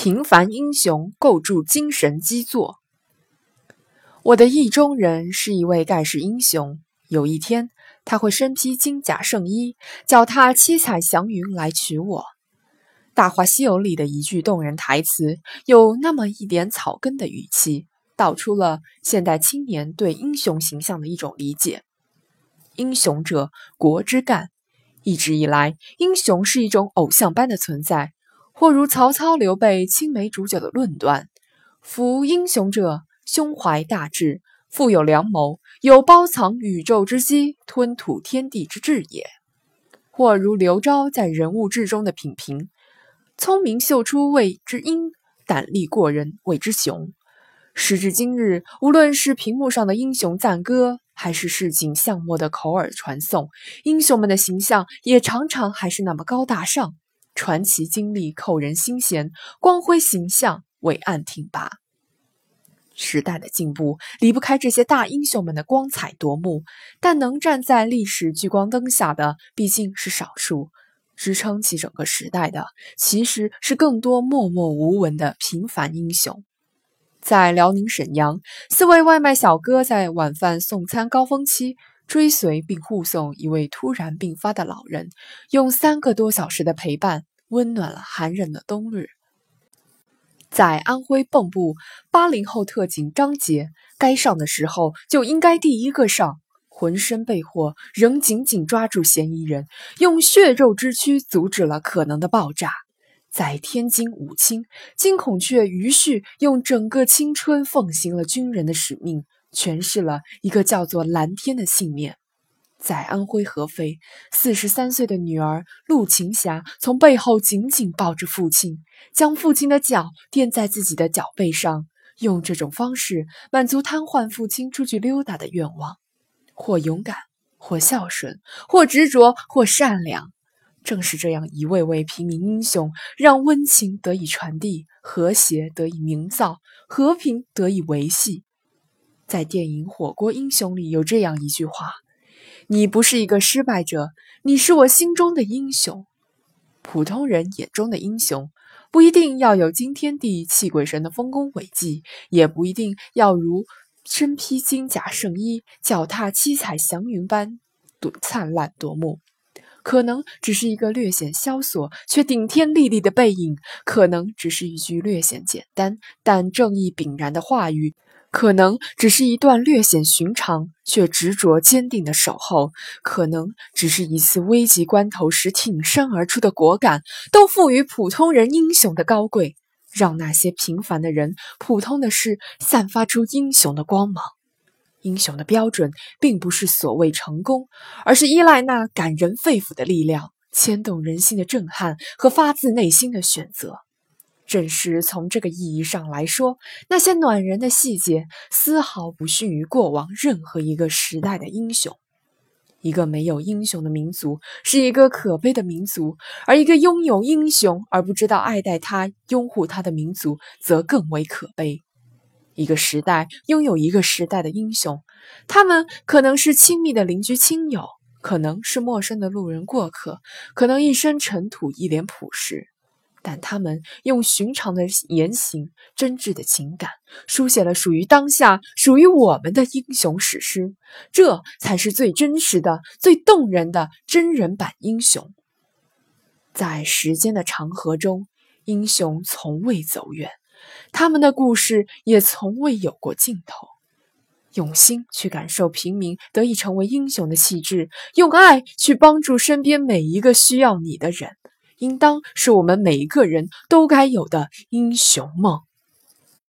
平凡英雄构筑精神基座。我的意中人是一位盖世英雄。有一天，他会身披金甲圣衣，脚踏七彩祥云来娶我。《大话西游》里的一句动人台词，有那么一点草根的语气，道出了现代青年对英雄形象的一种理解：英雄者，国之干。一直以来，英雄是一种偶像般的存在。或如曹操、刘备青梅煮酒的论断，夫英雄者，胸怀大志，富有良谋，有包藏宇宙之机、吞吐天地之志也；或如刘昭在人物志中的品评，聪明秀出谓之英，胆力过人谓之雄。时至今日，无论是屏幕上的英雄赞歌，还是市井巷陌的口耳传颂，英雄们的形象也常常还是那么高大上。传奇经历扣人心弦，光辉形象伟岸挺拔。时代的进步离不开这些大英雄们的光彩夺目，但能站在历史聚光灯下的毕竟是少数，支撑起整个时代的其实是更多默默无闻的平凡英雄。在辽宁沈阳，四位外卖小哥在晚饭送餐高峰期。追随并护送一位突然病发的老人，用三个多小时的陪伴，温暖了寒冷的冬日。在安徽蚌埠，八零后特警张杰，该上的时候就应该第一个上，浑身被获，仍紧紧抓住嫌疑人，用血肉之躯阻止了可能的爆炸。在天津武清，金孔雀于旭用整个青春奉行了军人的使命。诠释了一个叫做蓝天的信念。在安徽合肥，四十三岁的女儿陆晴霞从背后紧紧抱着父亲，将父亲的脚垫在自己的脚背上，用这种方式满足瘫痪父亲出去溜达的愿望。或勇敢，或孝顺，或执着，或善良。正是这样一位位平民英雄，让温情得以传递，和谐得以营造，和平得以维系。在电影《火锅英雄》里有这样一句话：“你不是一个失败者，你是我心中的英雄。”普通人眼中的英雄，不一定要有惊天地泣鬼神的丰功伟绩，也不一定要如身披金甲圣衣、脚踏七彩祥云般夺灿烂夺目。可能只是一个略显萧索却顶天立地的背影，可能只是一句略显简单但正义凛然的话语。可能只是一段略显寻常却执着坚定的守候，可能只是一次危急关头时挺身而出的果敢，都赋予普通人英雄的高贵，让那些平凡的人、普通的事散发出英雄的光芒。英雄的标准并不是所谓成功，而是依赖那感人肺腑的力量、牵动人心的震撼和发自内心的选择。正是从这个意义上来说，那些暖人的细节丝毫不逊于过往任何一个时代的英雄。一个没有英雄的民族是一个可悲的民族，而一个拥有英雄而不知道爱戴他、拥护他的民族则更为可悲。一个时代拥有一个时代的英雄，他们可能是亲密的邻居亲友，可能是陌生的路人过客，可能一身尘土、一脸朴实。但他们用寻常的言行、真挚的情感，书写了属于当下、属于我们的英雄史诗。这才是最真实的、最动人的真人版英雄。在时间的长河中，英雄从未走远，他们的故事也从未有过尽头。用心去感受平民得以成为英雄的气质，用爱去帮助身边每一个需要你的人。应当是我们每一个人都该有的英雄梦。